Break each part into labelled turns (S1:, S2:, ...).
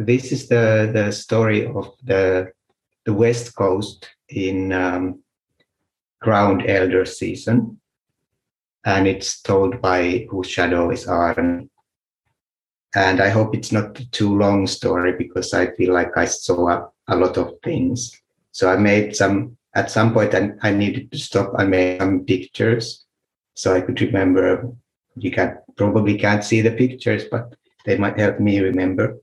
S1: this is the the story of the the West Coast in um, Ground Elder season, and it's told by Whose Shadow is Aarni. And I hope it's not too long story because I feel like I saw a, a lot of things. So I made some at some point I, I needed to stop. I made some pictures so I could remember. You can probably can't see the pictures, but they might help me remember.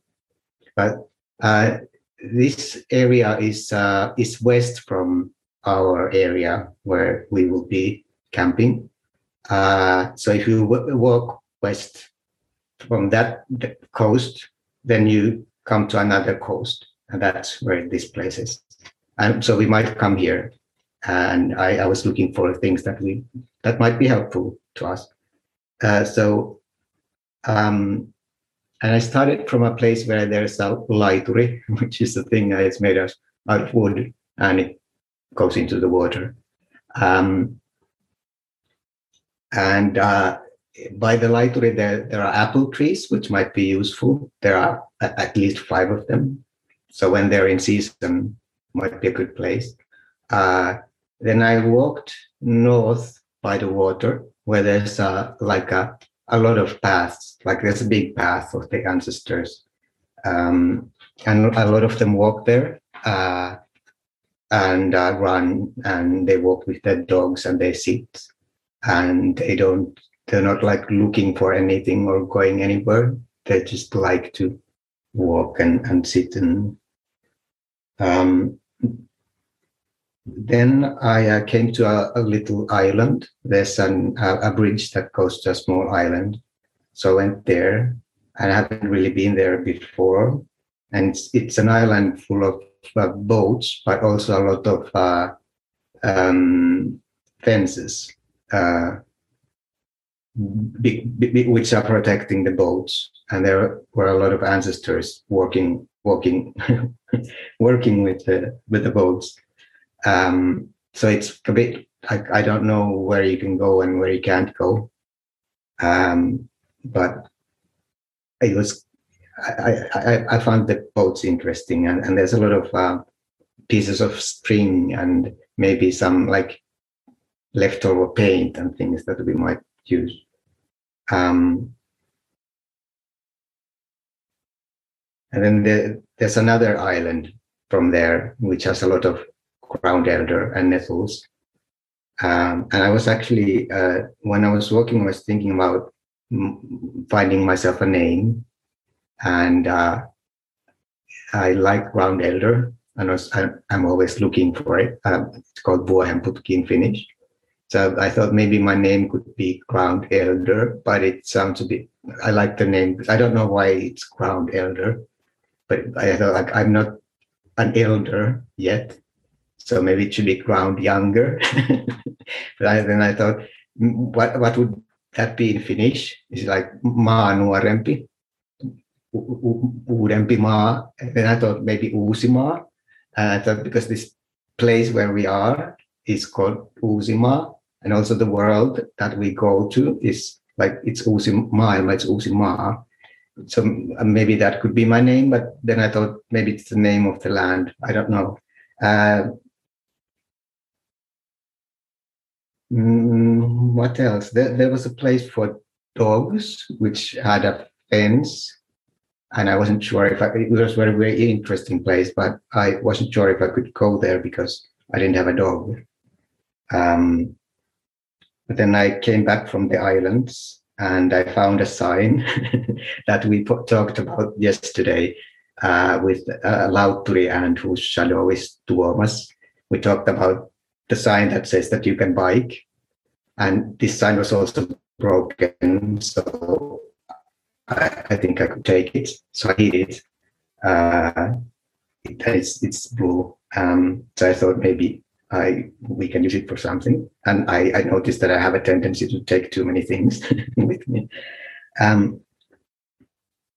S1: But uh, this area is uh, is west from our area where we will be camping. Uh, so if you w- walk west from that coast, then you come to another coast, and that's where this place is. And so we might come here, and I, I was looking for things that we that might be helpful to us. Uh, so um, and I started from a place where there's a laituri, which is a thing that is made out of wood and it goes into the water. Um, and uh, by the laituri, there, there are apple trees, which might be useful. There are at least five of them. So when they're in season, might be a good place. Uh, then I walked north by the water, where there's a, like a a lot of paths. Like there's a big path of the ancestors, um, and a lot of them walk there uh, and uh, run, and they walk with their dogs and they sit, and they don't. They're not like looking for anything or going anywhere. They just like to walk and, and sit and um, then I uh, came to a, a, little island. There's an, a, a, bridge that goes to a small island. So I went there. I haven't really been there before. And it's, it's an island full of uh, boats, but also a lot of uh, um, fences, uh, which are protecting the boats. And there were a lot of ancestors working, working, working with the with the boats. Um, so it's a bit, I, I don't know where you can go and where you can't go. Um, but it was, I, I, I found the boats interesting and, and there's a lot of uh, pieces of string and maybe some like leftover paint and things that we might use. Um, and then the, there's another island from there which has a lot of ground elder and nettles. Um, and I was actually, uh, when I was working, I was thinking about finding myself a name. And uh, I like ground elder. And I was, I, am always looking for it. Um, it's called Vuohenputki in Finnish. So I thought maybe my name could be ground elder, but it sounds a bit, I like the name. I don't know why it's ground elder, but I thought like I'm not an elder yet. So maybe it should be ground younger. but I, then I thought, what what would that be in Finnish? Is it like maa nuorempi, uudempi maa? And then I thought maybe Uusimaa. And I thought because this place where we are is called Uusimaa, and also the world that we go to is like it's Uusimaailma, it's Uusimaa. So maybe that could be my name, but then I thought maybe it's the name of the land. I don't know. Uh, Mm, what else? There, there was a place for dogs which had a fence, and I wasn't sure if I, it was a very, very interesting place, but I wasn't sure if I could go there because I didn't have a dog. Um, but then I came back from the islands and I found a sign that we talked about yesterday uh, with uh, Lauturi and whose shadow is Tuomas. We talked about the sign that says that you can bike. And this sign was also broken. So I, I think I could take it. So I hid it. Uh, it it's, it's blue. Um, so I thought maybe I we can use it for something. And I, I noticed that I have a tendency to take too many things with me. Um,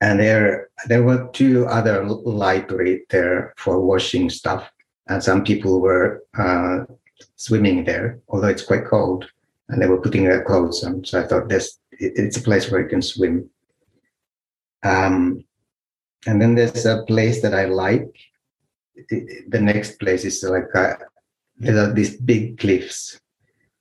S1: and there there were two other laituri there for washing stuff and some people were uh, swimming there, although it's quite cold, and they were putting their clothes on. So I thought this it, it's a place where you can swim. Um, and then there's a place that I like. The next place is like a, there are these big cliffs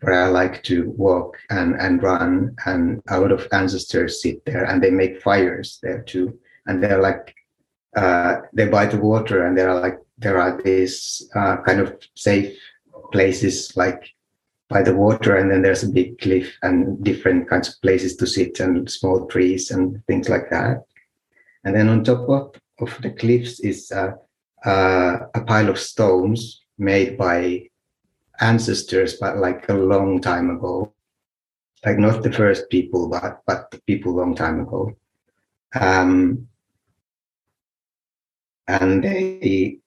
S1: where I like to walk and, and run, and a lot of ancestors sit there and they make fires there too. And they're like, uh, they by the water, and there are like, there are these uh, kind of safe places like by the water, and then there's a big cliff and different kinds of places to sit and small trees and things like that. And then on top of, of the cliffs is uh, a pile of stones made by ancestors, but like a long time ago. Like not the first people, but but people long time ago. Um, and they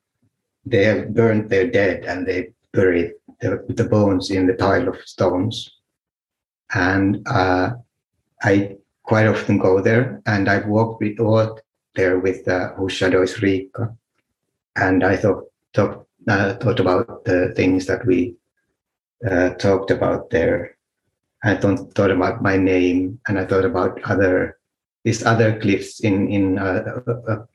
S1: they have burned their dead and they buried the, the bones in the pile of stones. And uh, I quite often go there, and I've walked with walked there with uh, whose shadow is Riikka, and I thought thought, uh, thought about the things that we uh, talked about there. I thought thought about my name, and I thought about other these other cliffs in in a, a,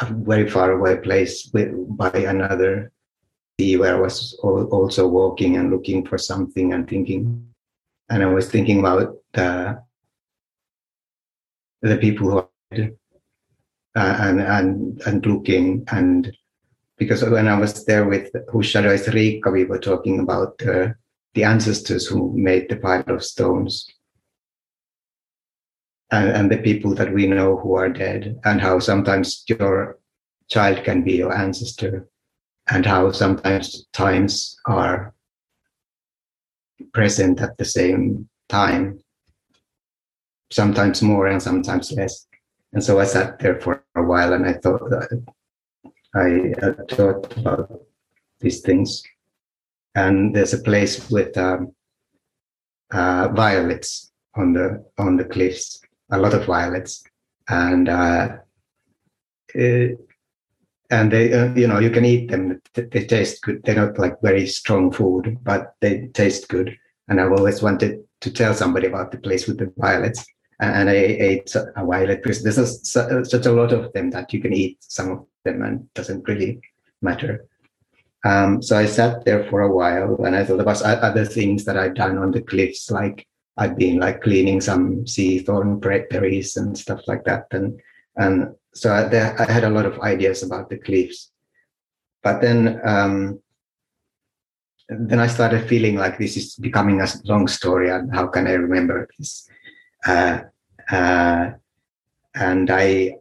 S1: a very far away place with, by another where I was also walking and looking for something and thinking, and I was thinking about the the people who are uh, and and and looking and because when I was there with whose shadow is Riikka, we were talking about uh, the ancestors who made the pile of stones. And, and the people that we know who are dead and how sometimes your child can be your ancestor and how sometimes times are present at the same time sometimes more and sometimes less. And so i sat there for a while and i thought i thought about these things. And there's a place with um, uh, violets on the on the cliffs, a lot of violets, and uh, it, and they uh, you know you can eat them. They taste good. They're not like very strong food, but they taste good. And I've always wanted to tell somebody about the place with the violets. And I ate a violet because there's such a lot of them that you can eat some of them and doesn't really matter. Um, so I sat there for a while and I thought about other things that i've done on the cliffs, like i've been like cleaning some sea thorn berries and stuff like that. And, and so I, there, I had a lot of ideas about the cliffs. But then, um, then I started feeling like this is becoming a long story and how can I remember this? Uh, uh, and I,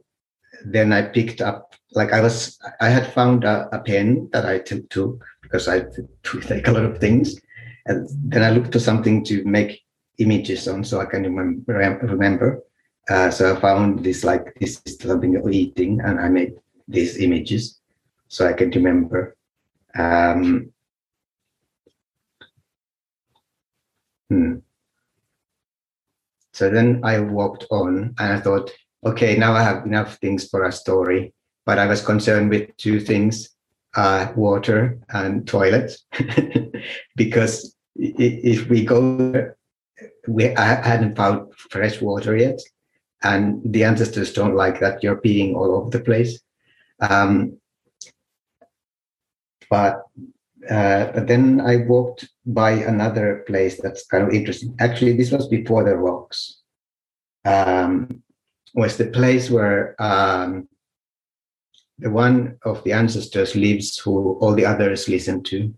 S1: then I picked up like I was, I had found a, a pen that I took, took because I take a lot of things, and then I looked for something to make images on so I can remember. remember. Uh, so I found this like this is something eating, and I made these images so I can remember. Um, hmm. So then I walked on, and I thought, okay, now I have enough things for a story but I was concerned with two things uh, water and toilets. because if we go, we I hadn't found fresh water yet, and the ancestors don't like that you're peeing all over the place. Um, but uh, but then I walked by another place that's kind of interesting. Actually, this was before the rocks. Um, was the place where um, the one of the ancestors lives who all the others listen to.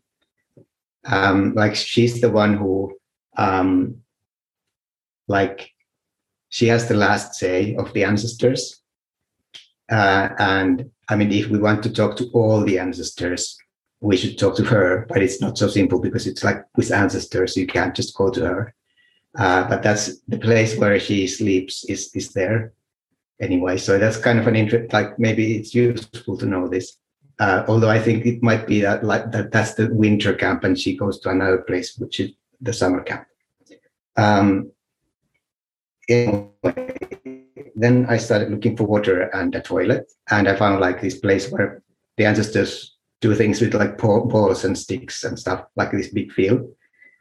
S1: Um, like she's the one who, um, like, she has the last say of the ancestors. Uh, and I mean, if we want to talk to all the ancestors, we should talk to her, but it's not so simple because it's like with ancestors, you can't just go to her. Uh, but that's the place where she sleeps is is there anyway. So that's kind of an interest. Like maybe it's useful to know this. Uh, although I think it might be that like that that's the winter camp, and she goes to another place, which is the summer camp. Um, anyway, then I started looking for water and a toilet, and I found like this place where the ancestors do things with like balls and sticks and stuff, like this big field.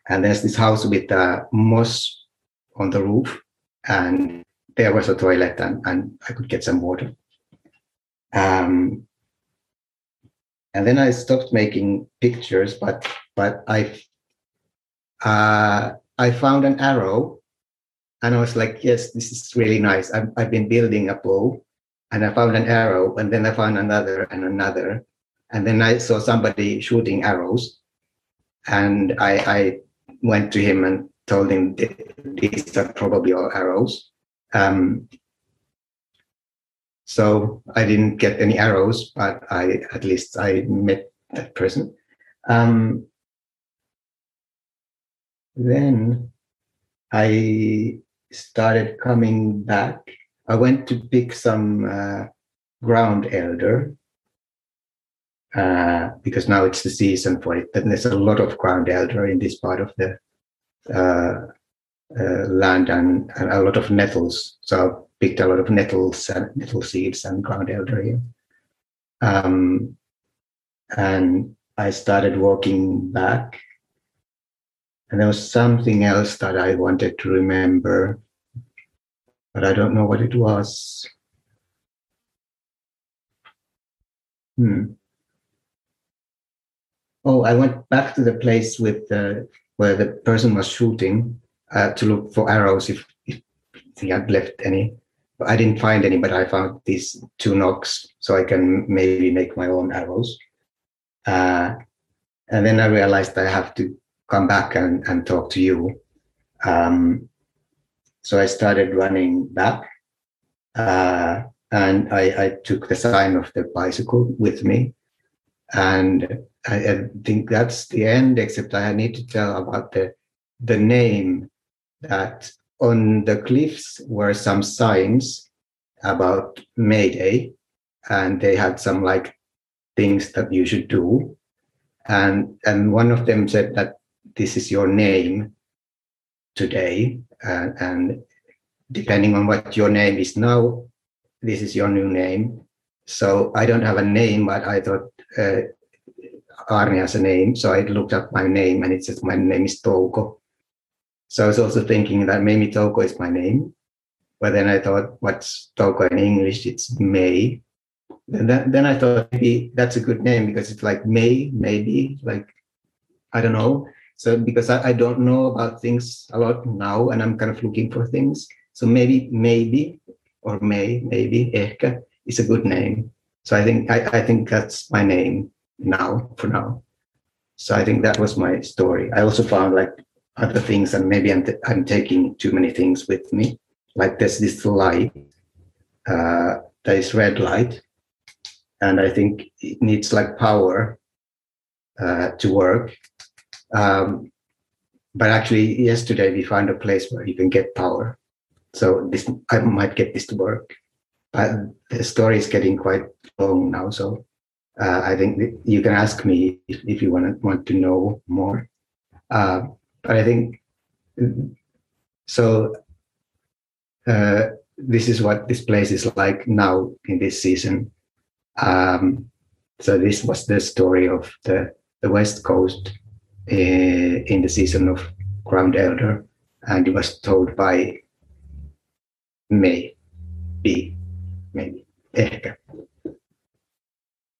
S1: And there's this house with uh, moss on the roof, and there was a toilet and, and I could get some water. Um, and then I stopped making pictures, but but I uh, I found an arrow, and I was like, yes, this is really nice. I've, I've been building a bow, and I found an arrow, and then I found another and another, and then I saw somebody shooting arrows, and I, I went to him and told him these are probably all arrows. Um, so I didn't get any arrows, but I at least I met that person. Um, then I started coming back. I went to pick some uh, ground elder uh, because now it's the season for it. And there's a lot of ground elder in this part of the uh, uh land and, and, a lot of nettles. So I picked a lot of nettles and nettle seeds and ground elder here. Um, and I started walking back. And there was something else that I wanted to remember, but I don't know what it was. Hmm. Oh, I went back to the place with the, where the person was shooting uh, to look for arrows if, if he had left any. I didn't find any, but I found these two nocks, so I can maybe make my own arrows. Uh, and then I realized I have to come back and, and talk to you. Um, so I started running back, uh, and I, I, took the sign of the bicycle with me. And I, I think that's the end, except I need to tell about the the name that on the cliffs were some signs about Mayday, and they had some like things that you should do. And and one of them said that this is your name today, uh, and depending on what your name is now, this is your new name. So I don't have a name, but I thought uh, Aarni has a name. So I looked up my name, and it says my name is Touko. So I was also thinking that maybe Touko is my name. But then I thought, what's Touko in English? It's May. And then, then I thought maybe that's a good name because it's like May, maybe, like, I don't know. So because I, I don't know about things a lot now and I'm kind of looking for things. So maybe, maybe, or May, maybe, Ehkä is a good name. So I think I, I think that's my name now for now. So I think that was my story. I also found like other things, and maybe I'm, t- I'm taking too many things with me. Like there's this light, uh, there is red light, and I think it needs like power uh, to work. Um, but actually, yesterday we found a place where you can get power. So this I might get this to work. But the story is getting quite long now, so uh, I think you can ask me if, if you want to want to know more. Uh, but I think so. Uh, this is what this place is like now in this season. Um, so this was the story of the the West Coast Uh, in the season of Ground Elder, and it was told by May, B, maybe, ehkä.